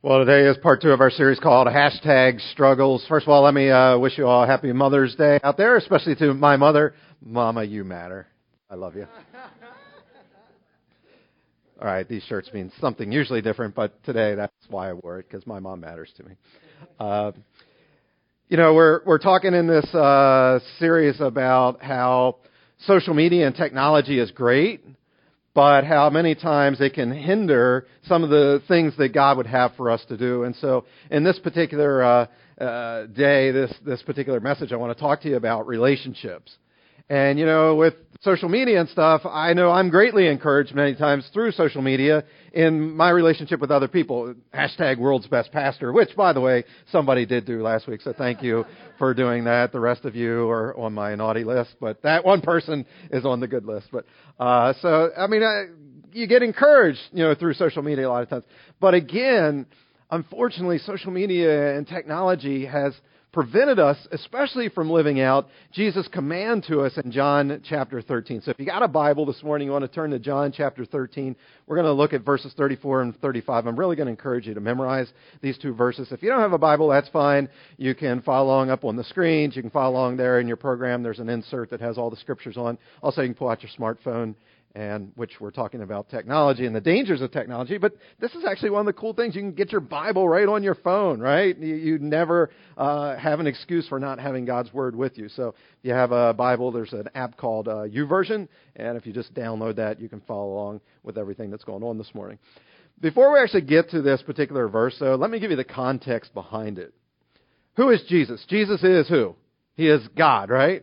Well, today is part two of our series called Hashtag Struggles. First of all, let me uh, wish you all a happy Mother's Day out there, especially to my mother. Mama, you matter. I love you. All right, these shirts mean something usually different, but today that's why I wore it because my mom matters to me. Uh, you know, we're we're talking in this uh, series about how social media and technology is great, but how many times it can hinder some of the things that God would have for us to do. And so, in this particular uh, uh, day, this this particular message, I want to talk to you about relationships. And you know, with social media and stuff, I know I'm greatly encouraged many times through social media in my relationship with other people. Hashtag world's best pastor, which by the way, somebody did do last week, so thank you for doing that. The rest of you are on my naughty list, but that one person is on the good list. But, uh, so, I mean, I, you get encouraged, you know, through social media a lot of times. But again, unfortunately, social media and technology has prevented us, especially from living out Jesus' command to us in John chapter 13. So if you got a Bible this morning, you want to turn to John chapter 13. We're going to look at verses 34 and 35. I'm really going to encourage you to memorize these two verses. If you don't have a Bible, that's fine. You can follow along up on the screens. You can follow along there in your program. There's an insert that has all the scriptures on. Also, you can pull out your smartphone and which we're talking about technology and the dangers of technology. But this is actually one of the cool things. You can get your Bible right on your phone, right? You, you never uh, have an excuse for not having God's Word with you. So if you have a Bible, there's an app called uh, YouVersion, and if you just download that, you can follow along with everything that's going on this morning. Before we actually get to this particular verse, though, let me give you the context behind it. Who is Jesus? Jesus is who? He is God, right?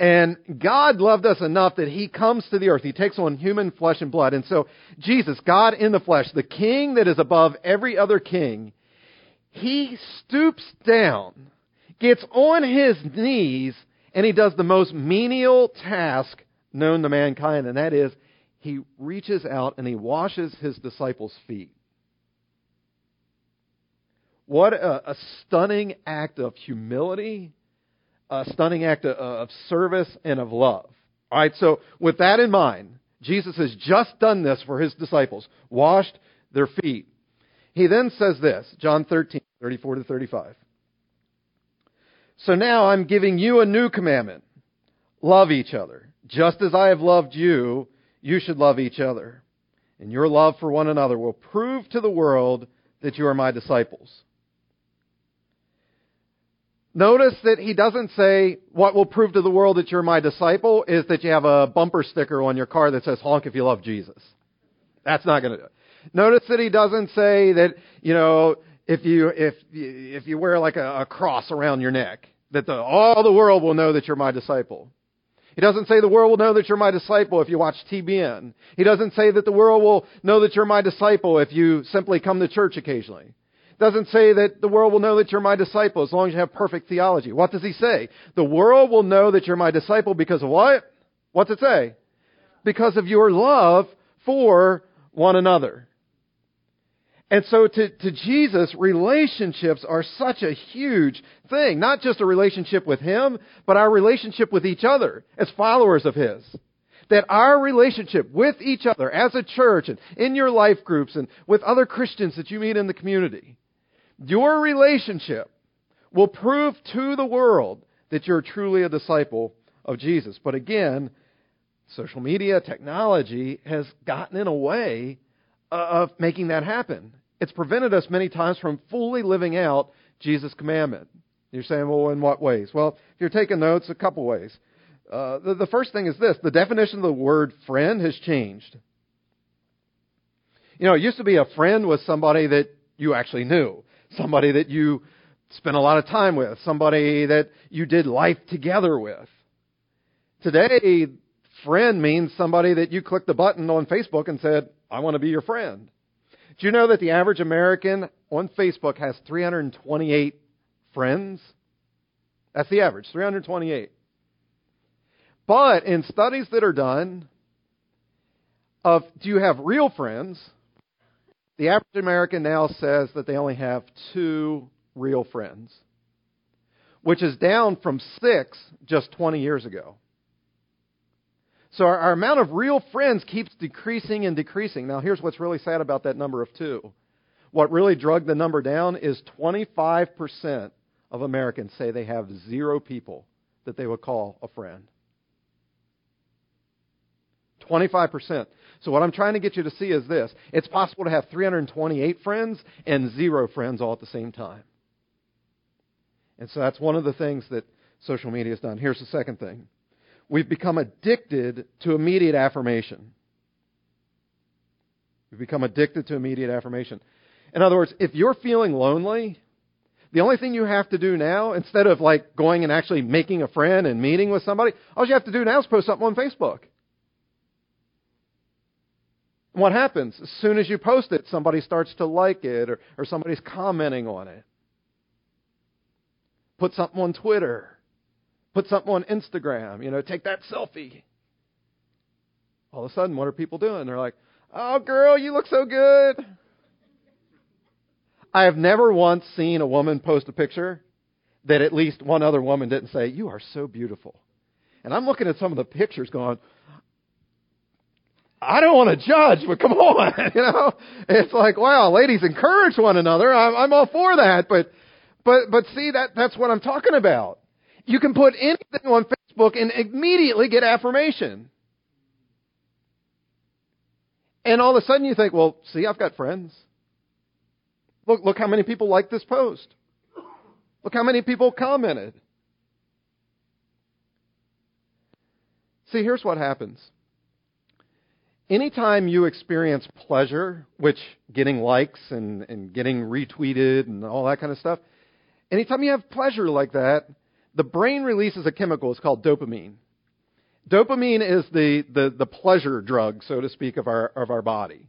And God loved us enough that He comes to the earth. He takes on human flesh and blood. And so, Jesus, God in the flesh, the King that is above every other king, He stoops down, gets on His knees, and He does the most menial task known to mankind, and that is He reaches out and He washes His disciples' feet. What a, a stunning act of humility a stunning act of service and of love. All right, so with that in mind, Jesus has just done this for his disciples, washed their feet. He then says this, John 13, 34 to 35. So now I'm giving you a new commandment. Love each other. Just as I have loved you, you should love each other. And your love for one another will prove to the world that you are my disciples. Notice that he doesn't say, what will prove to the world that you're my disciple is that you have a bumper sticker on your car that says honk if you love Jesus. That's not going to do it. Notice that he doesn't say that, you know, if you, if, if you wear like a, a cross around your neck, that the, all the world will know that you're my disciple. He doesn't say the world will know that you're my disciple if you watch TBN. He doesn't say that the world will know that you're my disciple if you simply come to church occasionally doesn't say that the world will know that you're my disciple as long as you have perfect theology. What does he say? The world will know that you're my disciple because of what? What's it say? Because of your love for one another. And so to, to Jesus, relationships are such a huge thing. Not just a relationship with Him, but our relationship with each other as followers of His. That our relationship with each other as a church and in your life groups and with other Christians that you meet in the community your relationship will prove to the world that you're truly a disciple of Jesus. But again, social media, technology has gotten in a way of making that happen. It's prevented us many times from fully living out Jesus' commandment. You're saying, well, in what ways? Well, if you're taking notes, a couple ways. Uh, the, the first thing is this the definition of the word friend has changed. You know, it used to be a friend was somebody that you actually knew somebody that you spent a lot of time with, somebody that you did life together with. Today, friend means somebody that you clicked the button on Facebook and said, I want to be your friend. Do you know that the average American on Facebook has 328 friends? That's the average, 328. But in studies that are done of do you have real friends the average American now says that they only have two real friends, which is down from six just 20 years ago. So our, our, amount of real friends keeps decreasing and decreasing. Now, here's what's really sad about that number of two. what really drug the number down is 25% of Americans say they have zero people that they would call a friend. 25%. So what I'm trying to get you to see is this. It's possible to have 328 friends and zero friends all at the same time. And so that's one of the things that social media has done. Here's the second thing. We've become addicted to immediate affirmation. We've become addicted to immediate affirmation. In other words, if you're feeling lonely, the only thing you have to do now, instead of like going and actually making a friend and meeting with somebody, all you have to do now is post something on Facebook. What happens? As soon as you post it, somebody starts to like it or, or somebody's commenting on it. Put something on Twitter. Put something on Instagram. You know, take that selfie. All of a sudden, what are people doing? They're like, oh, girl, you look so good. I have never once seen a woman post a picture that at least one other woman didn't say, You are so beautiful. And I'm looking at some of the pictures going, I don't want to judge, but come on, you know. It's like, wow, ladies encourage one another. I'm, I'm all for that, but, but, but see that that's what I'm talking about. You can put anything on Facebook and immediately get affirmation. And all of a sudden you think, well, see, I've got friends. Look, look how many people liked this post. Look how many people commented. See, here's what happens. Anytime you experience pleasure, which getting likes and, and getting retweeted and all that kind of stuff, anytime you have pleasure like that, the brain releases a chemical. It's called dopamine. Dopamine is the, the, the pleasure drug, so to speak, of our, of our body.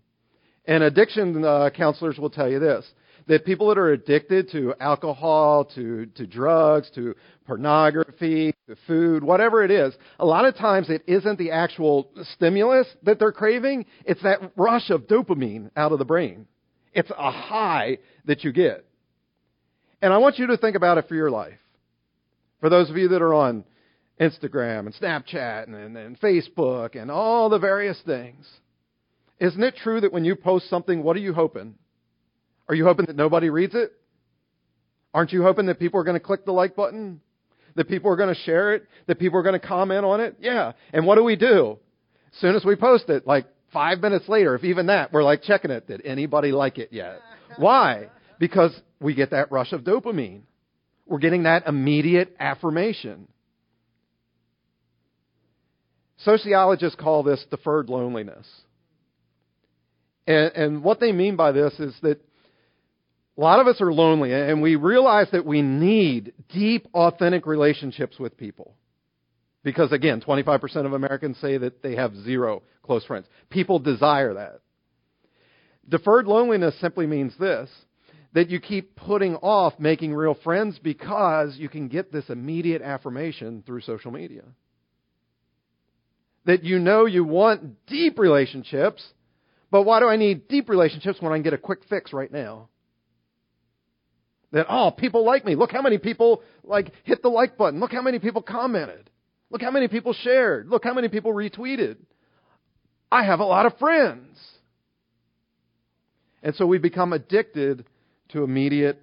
And addiction uh, counselors will tell you this that people that are addicted to alcohol, to, to drugs, to pornography, to food, whatever it is, a lot of times it isn't the actual stimulus that they're craving, it's that rush of dopamine out of the brain. It's a high that you get. And I want you to think about it for your life. For those of you that are on Instagram and Snapchat and, and, and Facebook and all the various things, isn't it true that when you post something, what are you hoping? Are you hoping that nobody reads it? Aren't you hoping that people are going to click the like button? That people are going to share it? That people are going to comment on it? Yeah. And what do we do? As soon as we post it, like five minutes later, if even that, we're like checking it. Did anybody like it yet? Why? Because we get that rush of dopamine. We're getting that immediate affirmation. Sociologists call this deferred loneliness. And, and what they mean by this is that a lot of us are lonely, and we realize that we need deep, authentic relationships with people. Because again, 25% of Americans say that they have zero close friends. People desire that. Deferred loneliness simply means this that you keep putting off making real friends because you can get this immediate affirmation through social media. That you know you want deep relationships, but why do I need deep relationships when I can get a quick fix right now? That, oh, people like me. Look how many people, like, hit the like button. Look how many people commented. Look how many people shared. Look how many people retweeted. I have a lot of friends. And so we become addicted to immediate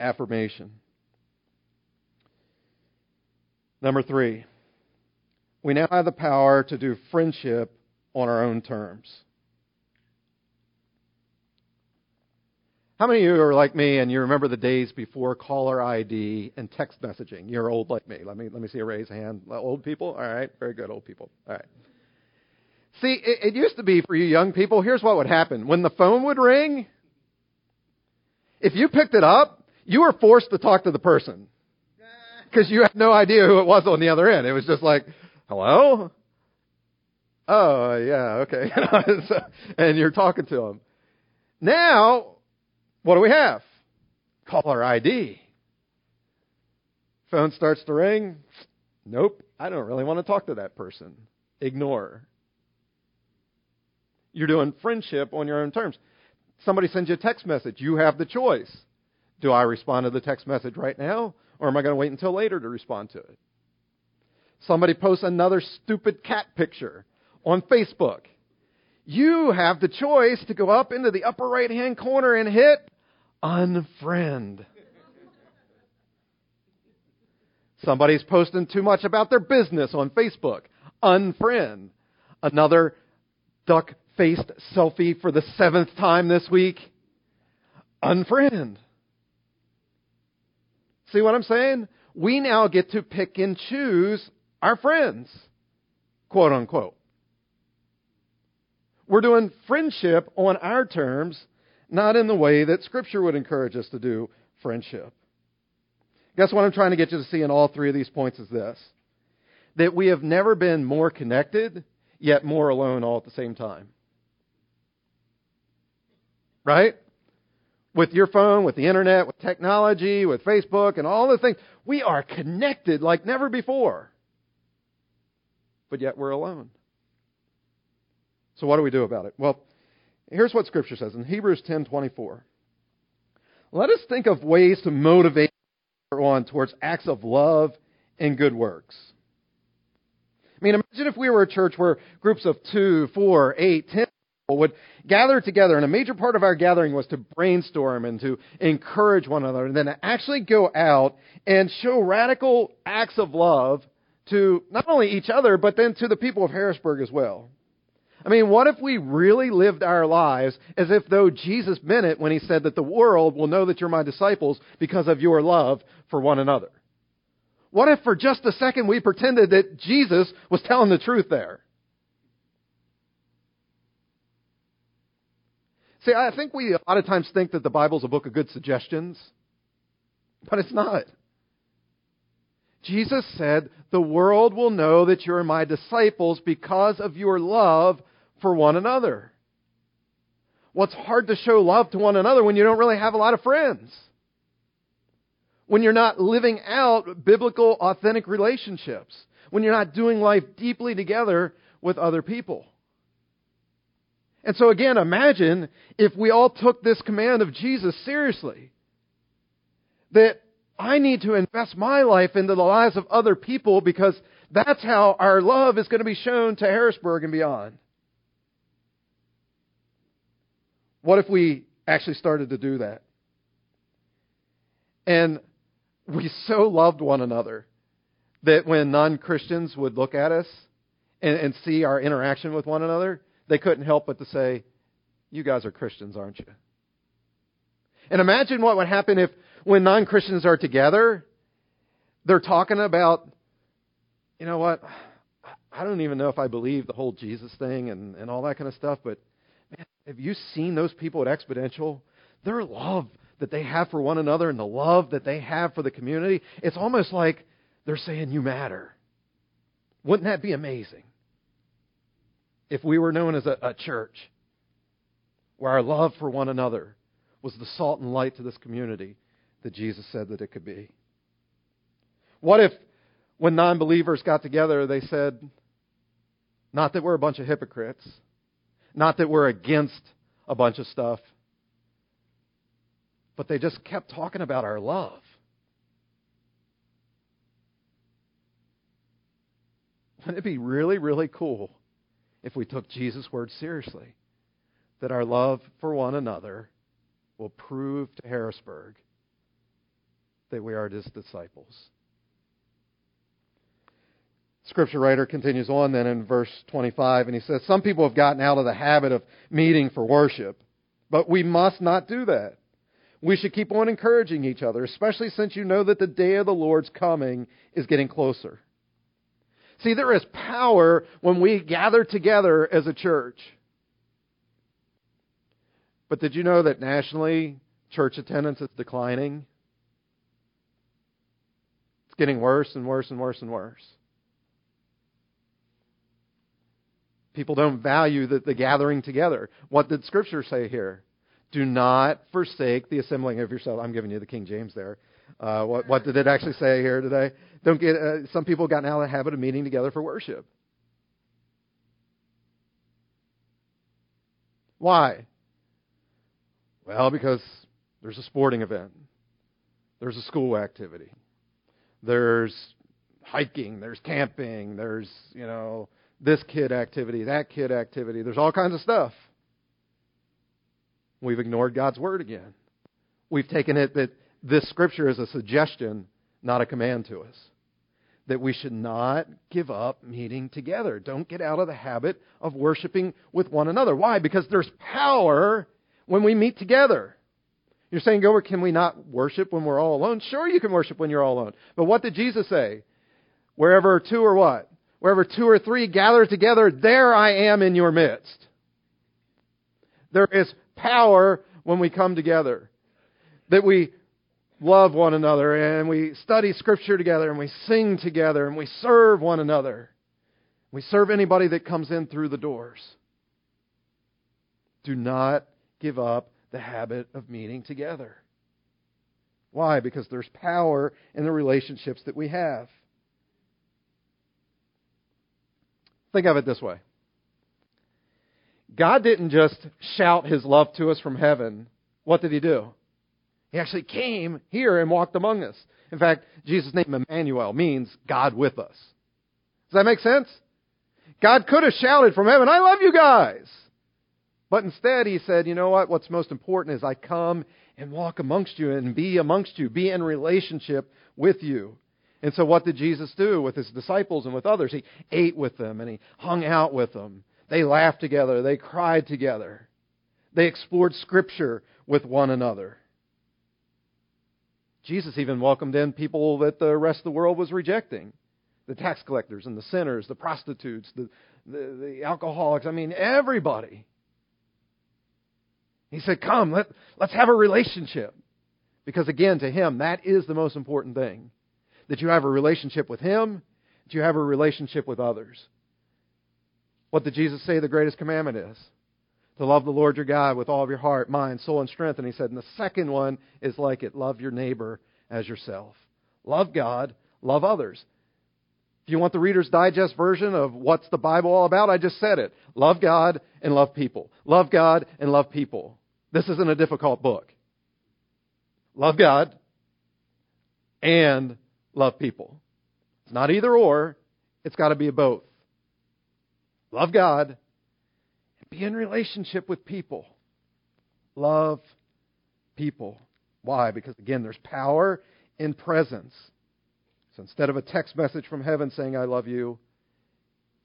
affirmation. Number three, we now have the power to do friendship on our own terms. How many of you are like me and you remember the days before caller ID and text messaging? You're old like me. Let me let me see a raise hand. Old people? All right, very good, old people. All right. See, it, it used to be for you young people. Here's what would happen when the phone would ring. If you picked it up, you were forced to talk to the person because you had no idea who it was on the other end. It was just like, "Hello." Oh yeah, okay. and you're talking to them. Now what do we have? Caller ID. Phone starts to ring. Nope, I don't really want to talk to that person. Ignore. You're doing friendship on your own terms. Somebody sends you a text message. You have the choice. Do I respond to the text message right now, or am I going to wait until later to respond to it? Somebody posts another stupid cat picture on Facebook. You have the choice to go up into the upper right hand corner and hit Unfriend. Somebody's posting too much about their business on Facebook. Unfriend. Another duck faced selfie for the seventh time this week. Unfriend. See what I'm saying? We now get to pick and choose our friends, quote unquote. We're doing friendship on our terms, not in the way that Scripture would encourage us to do friendship. Guess what I'm trying to get you to see in all three of these points is this that we have never been more connected, yet more alone all at the same time. Right? With your phone, with the internet, with technology, with Facebook, and all the things, we are connected like never before. But yet we're alone. So what do we do about it? Well, here's what Scripture says in Hebrews 10:24. Let us think of ways to motivate on towards acts of love and good works. I mean, imagine if we were a church where groups of two, four, eight, ten people would gather together, and a major part of our gathering was to brainstorm and to encourage one another, and then to actually go out and show radical acts of love to not only each other, but then to the people of Harrisburg as well. I mean, what if we really lived our lives as if though Jesus meant it when he said that the world will know that you're my disciples because of your love for one another? What if for just a second we pretended that Jesus was telling the truth there? See, I think we a lot of times think that the Bible's a book of good suggestions, but it's not. Jesus said, The world will know that you're my disciples because of your love for one another. Well, it's hard to show love to one another when you don't really have a lot of friends. When you're not living out biblical, authentic relationships. When you're not doing life deeply together with other people. And so again, imagine if we all took this command of Jesus seriously. That I need to invest my life into the lives of other people because that's how our love is going to be shown to Harrisburg and beyond. What if we actually started to do that? And we so loved one another that when non Christians would look at us and, and, see our interaction with one another, they couldn't help but to say, You guys are Christians, aren't you? And imagine what would happen if, when non Christians are together, they're talking about, you know what? I don't even know if I believe the whole Jesus thing and, and all that kind of stuff, but Man, have you seen those people at Exponential? Their love that they have for one another and the love that they have for the community, it's almost like they're saying, You matter. Wouldn't that be amazing? If we were known as a, a church where our love for one another was the salt and light to this community that Jesus said that it could be. What if, when non believers got together, they said, Not that we're a bunch of hypocrites not that we're against a bunch of stuff, but they just kept talking about our love. Wouldn't it be really, really cool if we took Jesus' word seriously? That our love for one another will prove to Harrisburg that we are his disciples. Scripture writer continues on then in verse 25, and he says, Some people have gotten out of the habit of meeting for worship, but we must not do that. We should keep on encouraging each other, especially since you know that the day of the Lord's coming is getting closer. See, there is power when we gather together as a church. But did you know that nationally, church attendance is declining? It's getting worse and worse and worse and worse. People don't value the, the gathering together. What did Scripture say here? Do not forsake the assembling of yourself. I'm giving you the King James there. Uh, what, what, did it actually say here today? Don't get. Uh, some people got out of the habit of meeting together for worship. Why? Well, because there's a sporting event, there's a school activity, there's hiking, there's camping, there's you know this kid activity, that kid activity. There's all kinds of stuff. We've ignored God's word again. we've taken it that this scripture is a suggestion, not a command to us. That we should not give up meeting together. Don't get out of the habit of worshiping with one another. Why? Because there's power when we meet together. You're saying, Gilbert, can we not worship when we're all alone? Sure, you can worship when you're all alone. But what did Jesus say? Wherever two or what? Wherever two or three gather together, there I am in your midst. There is power when we come together. That we love one another and we study Scripture together and we sing together and we serve one another. We serve anybody that comes in through the doors. Do not give up the habit of meeting together. Why? Because there's power in the relationships that we have. Think of it this way God didn't just shout his love to us from heaven. What did he do? He actually came here and walked among us. In fact, Jesus' name Emmanuel means God with us. Does that make sense? God could have shouted from heaven, I love you guys. But instead, he said, You know what? What's most important is I come and walk amongst you and be amongst you, be in relationship with you. And so, what did Jesus do with his disciples and with others? He ate with them and he hung out with them. They laughed together, they cried together, they explored Scripture with one another. Jesus even welcomed in people that the rest of the world was rejecting the tax collectors and the sinners, the prostitutes, the, the, the alcoholics. I mean, everybody. He said, Come, let, let's have a relationship. Because again, to him, that is the most important thing. That you have a relationship with him, that you have a relationship with others. What did Jesus say the greatest commandment is? To love the Lord your God with all of your heart, mind, soul, and strength. And he said, and the second one is like it love your neighbor as yourself. Love God, love others. If you want the Reader's Digest version of what's the Bible all about, I just said it. Love God and love people. Love God and love people. This isn't a difficult book. Love God and love people. It's not either or, it's got to be both. Love God and be in relationship with people. Love people. Why? Because again, there's power in presence. So instead of a text message from heaven saying, I love you,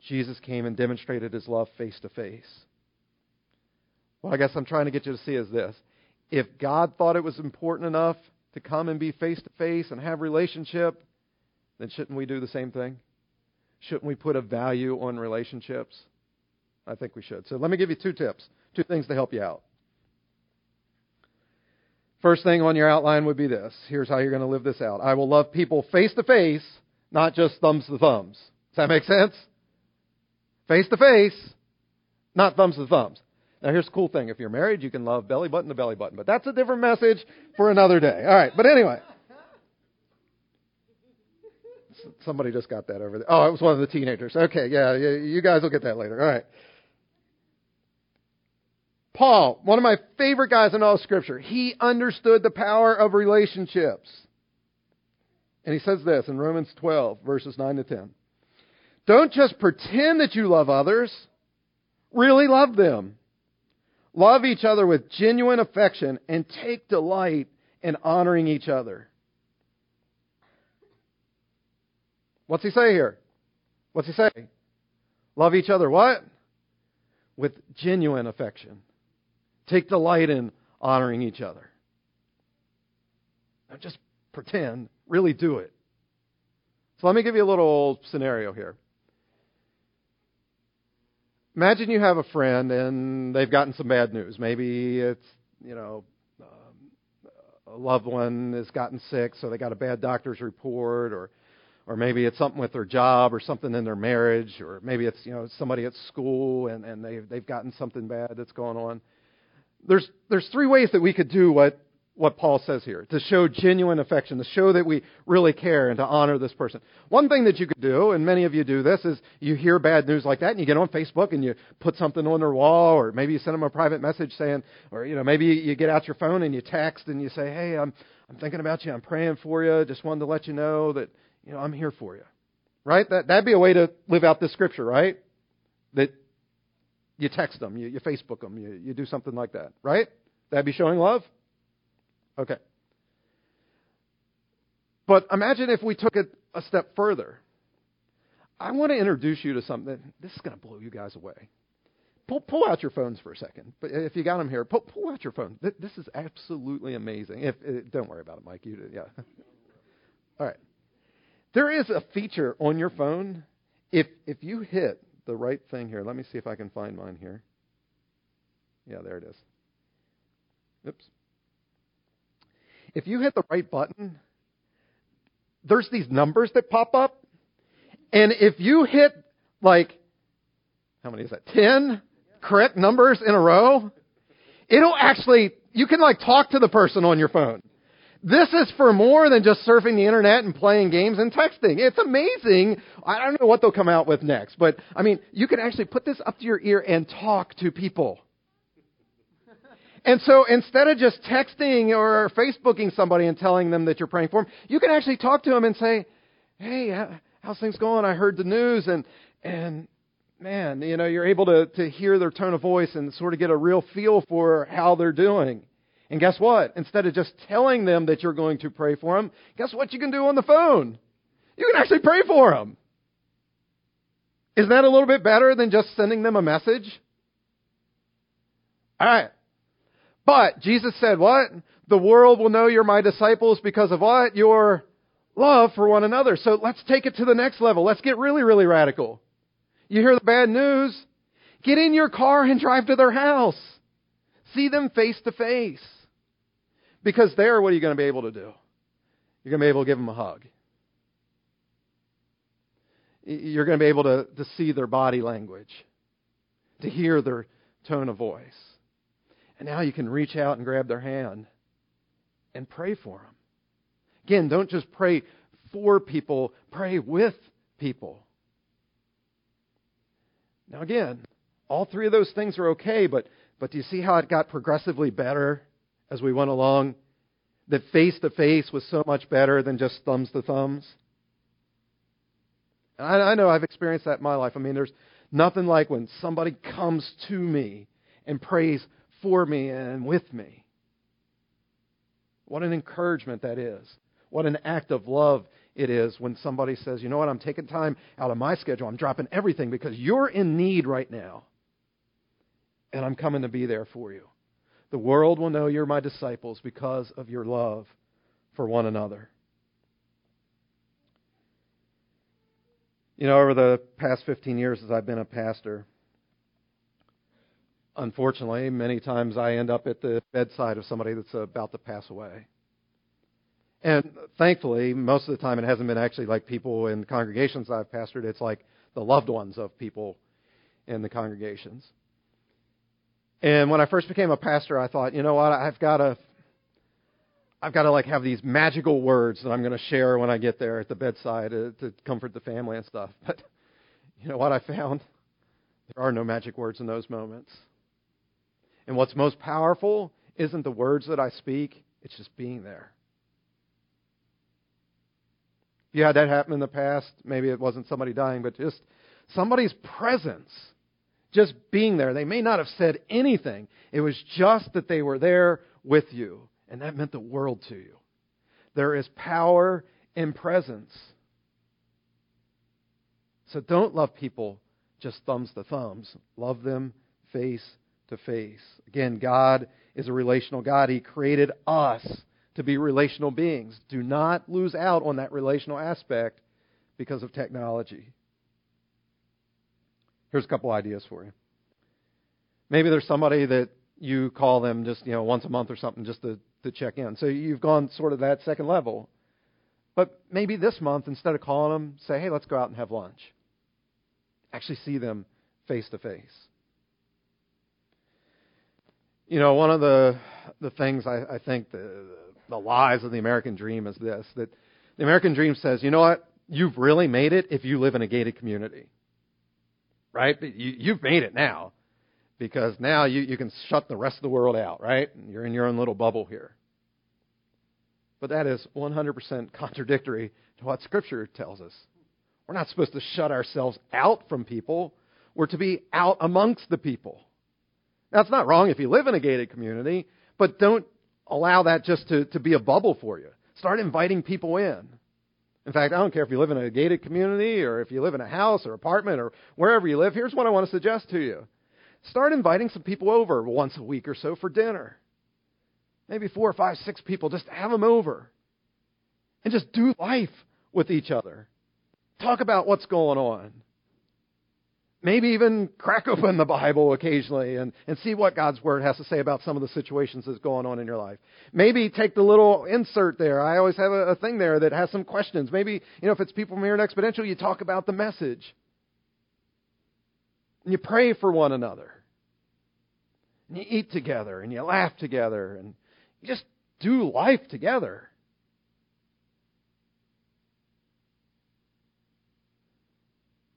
Jesus came and demonstrated his love face to face. What I guess I'm trying to get you to see is this. If God thought it was important enough to come and be face to face and have relationship, then shouldn't we do the same thing? Shouldn't we put a value on relationships? I think we should. So let me give you two tips, two things to help you out. First thing on your outline would be this. Here's how you're going to live this out. I will love people face to face, not just thumbs to thumbs. Does that make sense? Face to face, not thumbs to thumbs. Now, here's the cool thing. If you're married, you can love belly button to belly button, but that's a different message for another day. All right, but anyway. Somebody just got that over there. Oh, it was one of the teenagers. Okay, yeah, you guys will get that later. All right. Paul, one of my favorite guys in all Scripture, he understood the power of relationships. And he says this in Romans 12, verses 9 to 10. Don't just pretend that you love others, really love them. Love each other with genuine affection and take delight in honoring each other. What's he say here? What's he say? Love each other what? With genuine affection. Take delight in honoring each other. Don't just pretend, really do it. So let me give you a little scenario here. Imagine you have a friend and they've gotten some bad news. Maybe it's, you know, um, a loved one has gotten sick, so they got a bad doctor's report, or, or maybe it's something with their job, or something in their marriage, or maybe it's, you know, somebody at school and, and they've, they've gotten something bad that's going on. There's, there's three ways that we could do what what Paul says here to show genuine affection, to show that we really care and to honor this person. One thing that you could do, and many of you do this, is you hear bad news like that and you get on Facebook and you put something on their wall, or maybe you send them a private message saying, or you know, maybe you get out your phone and you text and you say, "Hey, I'm I'm thinking about you. I'm praying for you. Just wanted to let you know that you know I'm here for you." Right? That that'd be a way to live out this scripture, right? That you text them, you, you Facebook them, you, you do something like that, right? That'd be showing love. Okay. But imagine if we took it a step further. I want to introduce you to something. This is going to blow you guys away. Pull, pull out your phones for a second. But if you got them here, pull, pull out your phone. This is absolutely amazing. If, uh, don't worry about it, Mike. You, yeah. All right. There is a feature on your phone. If if you hit the right thing here, let me see if I can find mine here. Yeah, there it is. Oops. If you hit the right button, there's these numbers that pop up. And if you hit like, how many is that? 10 correct numbers in a row, it'll actually, you can like talk to the person on your phone. This is for more than just surfing the internet and playing games and texting. It's amazing. I don't know what they'll come out with next, but I mean, you can actually put this up to your ear and talk to people. And so instead of just texting or Facebooking somebody and telling them that you're praying for them, you can actually talk to them and say, "Hey, how's things going? I heard the news and and man, you know, you're able to to hear their tone of voice and sort of get a real feel for how they're doing." And guess what? Instead of just telling them that you're going to pray for them, guess what you can do on the phone? You can actually pray for them. Isn't that a little bit better than just sending them a message? All right. But Jesus said, what? The world will know you're my disciples because of what? Your love for one another. So let's take it to the next level. Let's get really, really radical. You hear the bad news? Get in your car and drive to their house. See them face to face. Because there, what are you going to be able to do? You're going to be able to give them a hug. You're going to be able to, to see their body language, to hear their tone of voice. And now you can reach out and grab their hand and pray for them. Again, don't just pray for people, pray with people. Now, again, all three of those things are okay, but, but do you see how it got progressively better as we went along? That face to face was so much better than just thumbs to thumbs. I, I know I've experienced that in my life. I mean, there's nothing like when somebody comes to me and prays for me and with me. What an encouragement that is. What an act of love it is when somebody says, you know what, I'm taking time out of my schedule. I'm dropping everything because you're in need right now. And I'm coming to be there for you. The world will know you're my disciples because of your love for one another. You know, over the past 15 years as I've been a pastor, unfortunately, many times I end up at the bedside of somebody that's about to pass away. And thankfully, most of the time it hasn't been actually like people in congregations I've pastored, it's like the loved ones of people in the congregations. And when I first became a pastor, I thought, you know what, I've got to I've got to like have these magical words that I'm going to share when I get there at the bedside to, to comfort the family and stuff. But you know what I found? There are no magic words in those moments. And what's most powerful isn't the words that I speak, it's just being there. If you had that happen in the past, maybe it wasn't somebody dying, but just somebody's presence, just being there. They may not have said anything, it was just that they were there with you, and that meant the world to you. There is power in presence. So don't love people just thumbs to thumbs. Love them face to face. Again, God is a relational God. He created us to be relational beings. Do not lose out on that relational aspect because of technology. Here's a couple ideas for you. Maybe there's somebody that you call them just, you know, once a month or something just to, to check in. So you've gone sort of that second level. But maybe this month, instead of calling them, say, hey, let's go out and have lunch. Actually see them face to face. You know, one of the the things I, I think the the lies of the American dream is this: that the American dream says, you know what, you've really made it if you live in a gated community, right? You, you've made it now because now you, you can shut the rest of the world out, right? And You're in your own little bubble here. But that is 100% contradictory to what Scripture tells us. We're not supposed to shut ourselves out from people. We're to be out amongst the people. It's not wrong if you live in a gated community, but don't allow that just to, to be a bubble for you. Start inviting people in. In fact, I don't care if you live in a gated community or if you live in a house or apartment or wherever you live. Here's what I want to suggest to you. Start inviting some people over once a week or so for dinner. Maybe four or five, six people. Just have them over. And just do life with each other. Talk about what's going on. Maybe even crack open the Bible occasionally and, and see what God's Word has to say about some of the situations that's going on in your life. Maybe take the little insert there. I always have a, a thing there that has some questions. Maybe, you know, if it's people from here at Exponential, you talk about the message. And you pray for one another. And you eat together and you laugh together and you just do life together.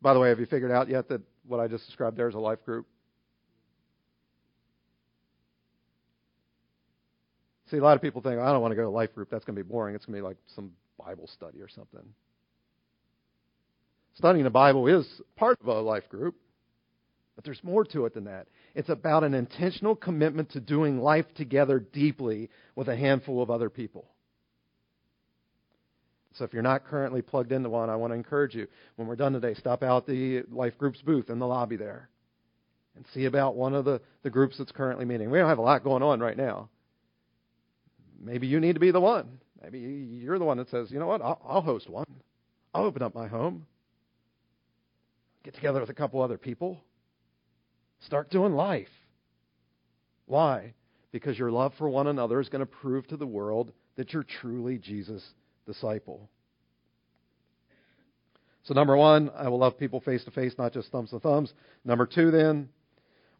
By the way, have you figured out yet that what I just described there is a life group? See, a lot of people think, I don't want to go to a life group. That's going to be boring. It's going to be like some Bible study or something. Studying the Bible is part of a life group, but there's more to it than that. It's about an intentional commitment to doing life together deeply with a handful of other people. So if you're not currently plugged into one, I want to encourage you. When we're done today, stop out the Life Groups booth in the lobby there and see about one of the, the groups that's currently meeting. We don't have a lot going on right now. Maybe you need to be the one. Maybe you're the one that says, you know what, I'll, I'll host one. I'll open up my home. Get together with a couple other people. Start doing life. Why? Because your love for one another is going to prove to the world that you're truly Jesus' disciple. So, number one, I will love people face to face, not just thumbs to thumbs. Number two, then,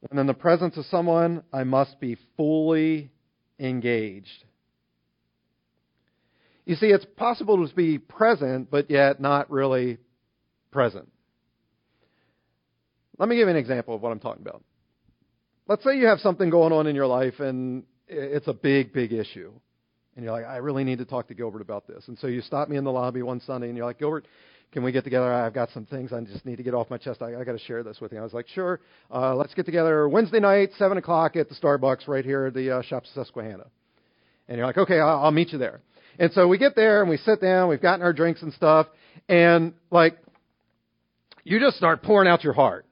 when in the presence of someone, I must be fully engaged. You see, it's possible to be present, but yet not really present. Let me give you an example of what I'm talking about. Let's say you have something going on in your life and it's a big, big issue and you're like, I really need to talk to Gilbert about this. And so you stop me in the lobby one Sunday, and you're like, Gilbert, can we get together? I've got some things I just need to get off my chest. I, I got to share this with you. I was like, sure. Uh, let's get together Wednesday night, seven o'clock at the Starbucks right here at the uh, Shops of Susquehanna. And you're like, okay, I'll, I'll meet you there. And so we get there and we sit down. We've gotten our drinks and stuff, and like, you just start pouring out your heart.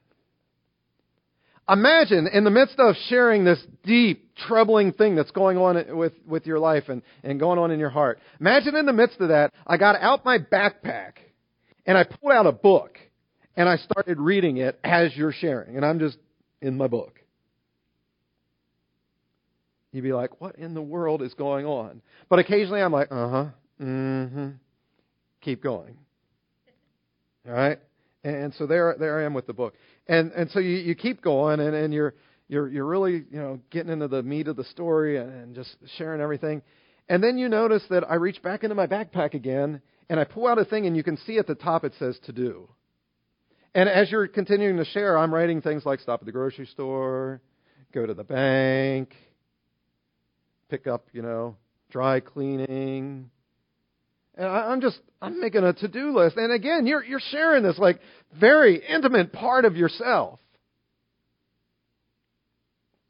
Imagine in the midst of sharing this deep, troubling thing that's going on with, with your life and, and going on in your heart. Imagine in the midst of that, I got out my backpack and I pulled out a book and I started reading it as you're sharing. And I'm just in my book. You'd be like, what in the world is going on? But occasionally I'm like, uh huh, mm hmm. Keep going. All right? And so there, there I am with the book. And and so you, you keep going and, and you're you're you're really, you know, getting into the meat of the story and, and just sharing everything. And then you notice that I reach back into my backpack again and I pull out a thing and you can see at the top it says to do. And as you're continuing to share, I'm writing things like stop at the grocery store, go to the bank, pick up, you know, dry cleaning, and I, am just, I'm making a to-do list. And again, you're, you're sharing this like very intimate part of yourself.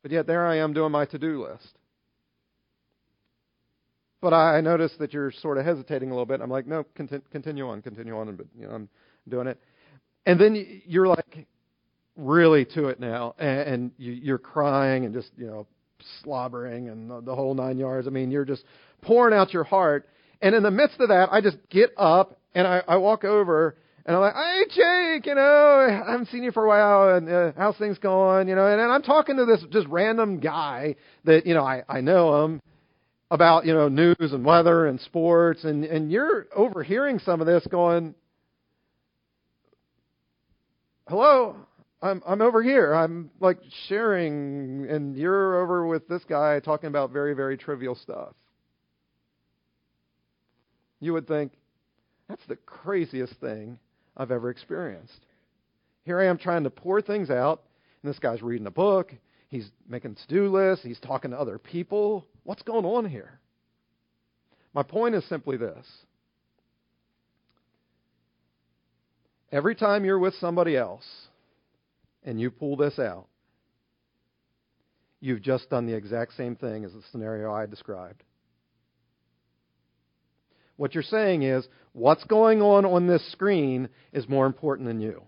But yet there I am doing my to-do list. But I notice that you're sort of hesitating a little bit. I'm like, no, continue, continue on, continue on. But you know, I'm doing it. And then you're like really to it now, and and you're crying and just you know slobbering and the whole nine yards. I mean, you're just pouring out your heart. And in the midst of that, I just get up and I, I walk over and I'm like, hey, Jake, you know, I haven't seen you for a while, and uh, how's things going, you know? And, and I'm talking to this just random guy that, you know, I, I know him about, you know, news and weather and sports, and, and you're overhearing some of this going, hello, I'm, I'm over here. I'm like sharing, and you're over with this guy talking about very, very trivial stuff you would think, that's the craziest thing I've ever experienced. Here I am trying to pour things out, and this guy's reading a book. He's making to do lists. He's talking to other people. What's going on here? My point is simply this every time you're with somebody else and you pull this out, you've just done the exact same thing as the scenario I described. What you're saying is, what's going on on this screen is more important than you.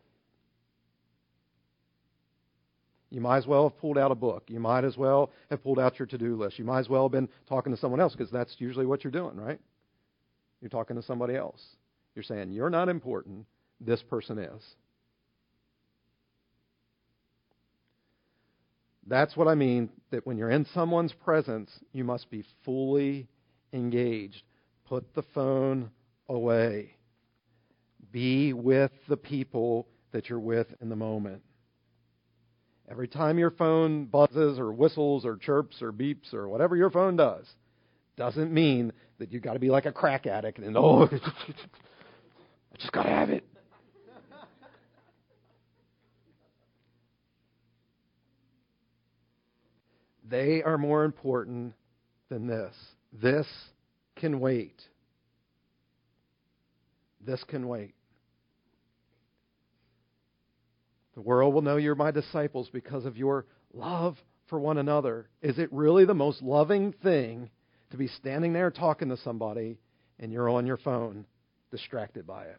You might as well have pulled out a book. You might as well have pulled out your to do list. You might as well have been talking to someone else because that's usually what you're doing, right? You're talking to somebody else. You're saying, You're not important. This person is. That's what I mean that when you're in someone's presence, you must be fully engaged. Put the phone away. Be with the people that you're with in the moment. Every time your phone buzzes or whistles or chirps or beeps or whatever your phone does, doesn't mean that you've got to be like a crack addict and, oh, I just got to have it. They are more important than this. This can wait. This can wait. The world will know you're my disciples because of your love for one another. Is it really the most loving thing to be standing there talking to somebody and you're on your phone distracted by it?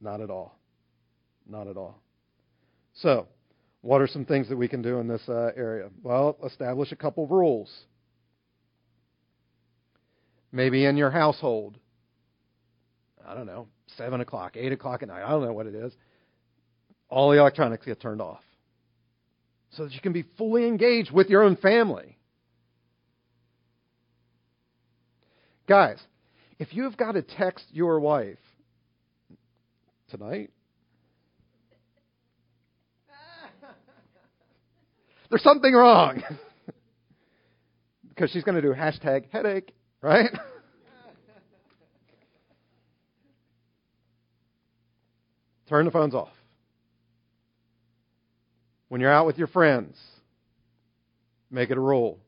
Not at all. Not at all. So, what are some things that we can do in this uh, area? Well, establish a couple of rules. Maybe in your household, I don't know, 7 o'clock, 8 o'clock at night, I don't know what it is, all the electronics get turned off so that you can be fully engaged with your own family. Guys, if you've got to text your wife tonight, There's something wrong. because she's going to do hashtag headache, right? Turn the phones off. When you're out with your friends, make it a rule.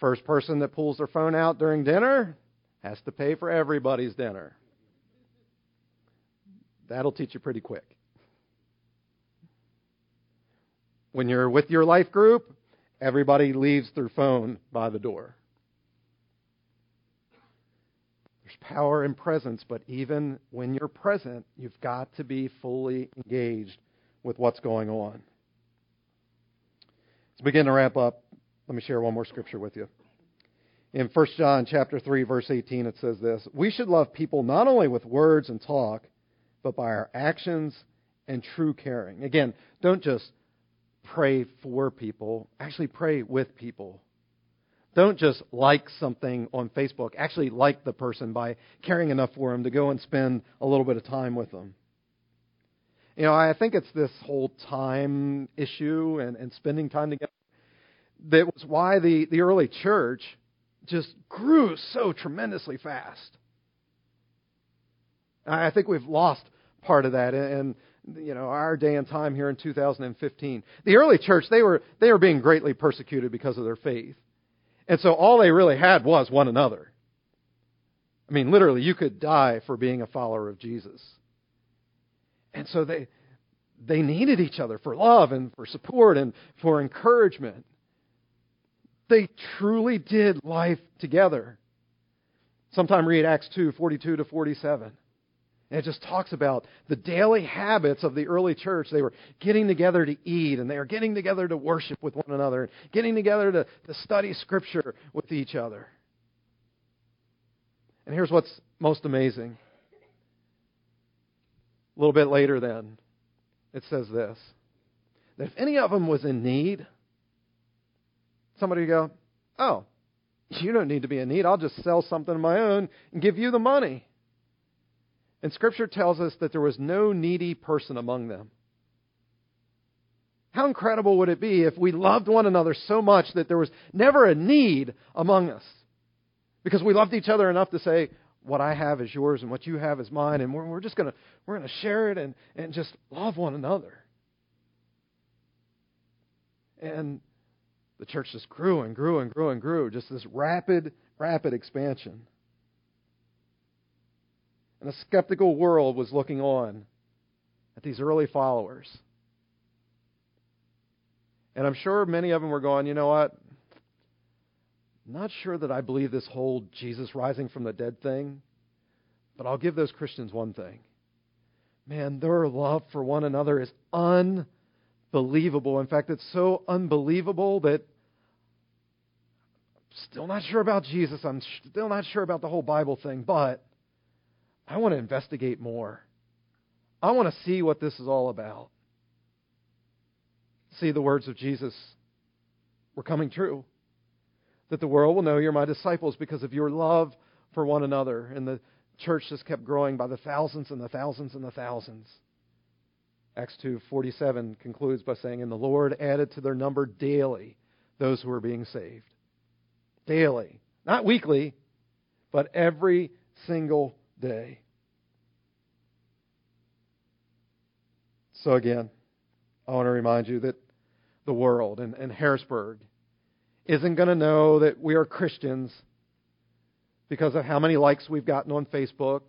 First person that pulls their phone out during dinner has to pay for everybody's dinner. That'll teach you pretty quick. When you're with your life group, everybody leaves their phone by the door. There's power in presence, but even when you're present, you've got to be fully engaged with what's going on. Let's begin to wrap up. Let me share one more scripture with you. In 1 John chapter 3 verse 18 it says this, "We should love people not only with words and talk, but by our actions and true caring." Again, don't just pray for people, actually pray with people. Don't just like something on Facebook. Actually like the person by caring enough for them to go and spend a little bit of time with them. You know, I think it's this whole time issue and, and spending time together that was why the, the early church just grew so tremendously fast. I think we've lost part of that. In you know, our day and time here in 2015. The early church, they were, they were being greatly persecuted because of their faith. And so all they really had was one another. I mean, literally, you could die for being a follower of Jesus. And so they, they needed each other for love and for support and for encouragement. They truly did life together. Sometime read Acts 2 42 to 47. And it just talks about the daily habits of the early church. They were getting together to eat, and they were getting together to worship with one another, and getting together to, to study Scripture with each other. And here's what's most amazing. A little bit later, then, it says this that if any of them was in need, somebody would go, Oh, you don't need to be in need. I'll just sell something of my own and give you the money. And Scripture tells us that there was no needy person among them. How incredible would it be if we loved one another so much that there was never a need among us? Because we loved each other enough to say, what I have is yours and what you have is mine, and we're, we're just going to we're to share it and, and just love one another. And the church just grew and grew and grew and grew, just this rapid, rapid expansion. And a skeptical world was looking on at these early followers. And I'm sure many of them were going, you know what? I'm Not sure that I believe this whole Jesus rising from the dead thing, but I'll give those Christians one thing. Man, their love for one another is unbelievable. In fact, it's so unbelievable that I'm still not sure about Jesus. I'm still not sure about the whole Bible thing, but I want to investigate more. I want to see what this is all about. See, the words of Jesus were coming true. That the world will know you're my disciples because of your love for one another. And the church just kept growing by the thousands and the thousands and the thousands. Acts 2:47 concludes by saying, "And the Lord added to their number daily those who were being saved." Daily, not weekly, but every single day. So again, I want to remind you that the world and, and Harrisburg isn't going to know that we are Christians because of how many likes we've gotten on Facebook.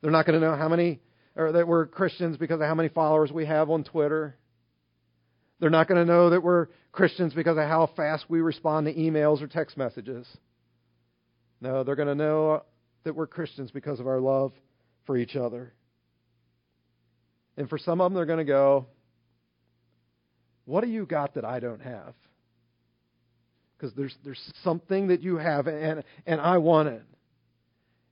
They're not going to know how many or that we're Christians because of how many followers we have on Twitter. They're not going to know that we're Christians because of how fast we respond to emails or text messages. No, they're going to know that we're Christians because of our love for each other. And for some of them, they're going to go, What do you got that I don't have? Because there's, there's something that you have, and, and I want it.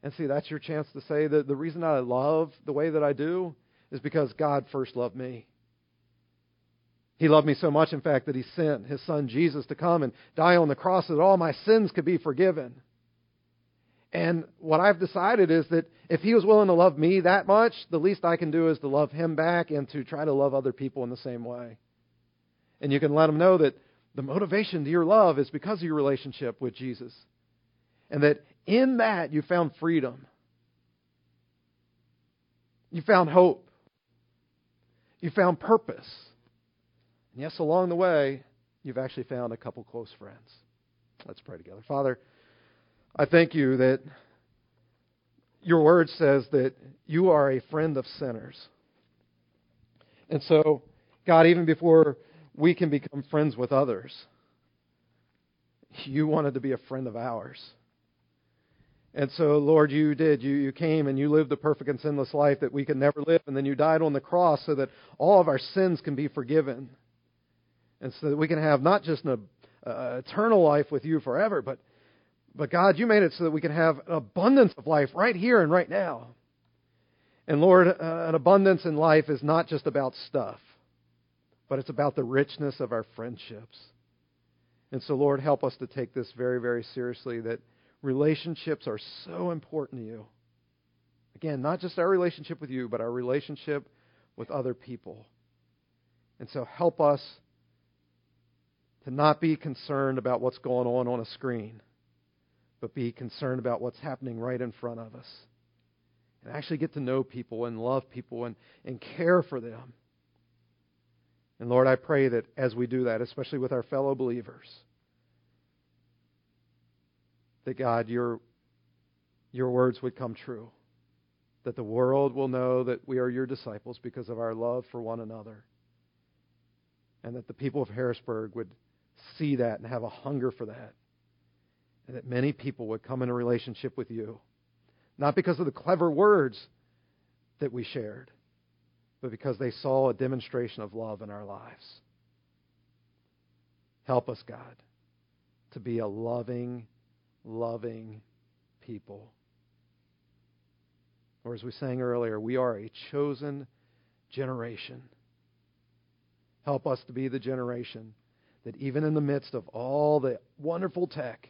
And see, that's your chance to say that the reason I love the way that I do is because God first loved me. He loved me so much, in fact, that He sent His Son Jesus to come and die on the cross so that all my sins could be forgiven. And what I've decided is that if he was willing to love me that much, the least I can do is to love him back and to try to love other people in the same way. And you can let them know that the motivation to your love is because of your relationship with Jesus. And that in that you found freedom. You found hope. You found purpose. And yes, along the way, you've actually found a couple close friends. Let's pray together. Father, I thank you that your word says that you are a friend of sinners. And so, God, even before we can become friends with others, you wanted to be a friend of ours. And so, Lord, you did. You, you came and you lived the perfect and sinless life that we could never live. And then you died on the cross so that all of our sins can be forgiven. And so that we can have not just an uh, eternal life with you forever, but but God, you made it so that we can have an abundance of life right here and right now. And Lord, uh, an abundance in life is not just about stuff, but it's about the richness of our friendships. And so, Lord, help us to take this very, very seriously that relationships are so important to you. Again, not just our relationship with you, but our relationship with other people. And so, help us to not be concerned about what's going on on a screen but be concerned about what's happening right in front of us. And actually get to know people and love people and, and care for them. And Lord, I pray that as we do that, especially with our fellow believers, that God, your, your words would come true. That the world will know that we are your disciples because of our love for one another. And that the people of Harrisburg would see that and have a hunger for that and that many people would come in a relationship with you. Not because of the clever words that we shared, but because they saw a demonstration of love in our lives. Help us, God, to be a loving, loving people. Or as we sang earlier, we are a chosen generation. Help us to be the generation that even in the midst of all the wonderful tech,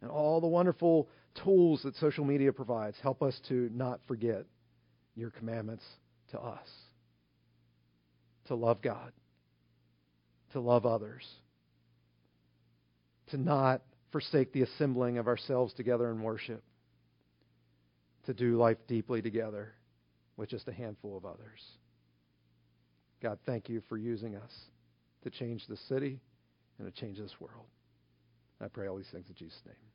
and all the wonderful tools that social media provides help us to not forget your commandments to us to love God, to love others, to not forsake the assembling of ourselves together in worship, to do life deeply together with just a handful of others. God, thank you for using us to change the city and to change this world. I pray all these things in Jesus' name.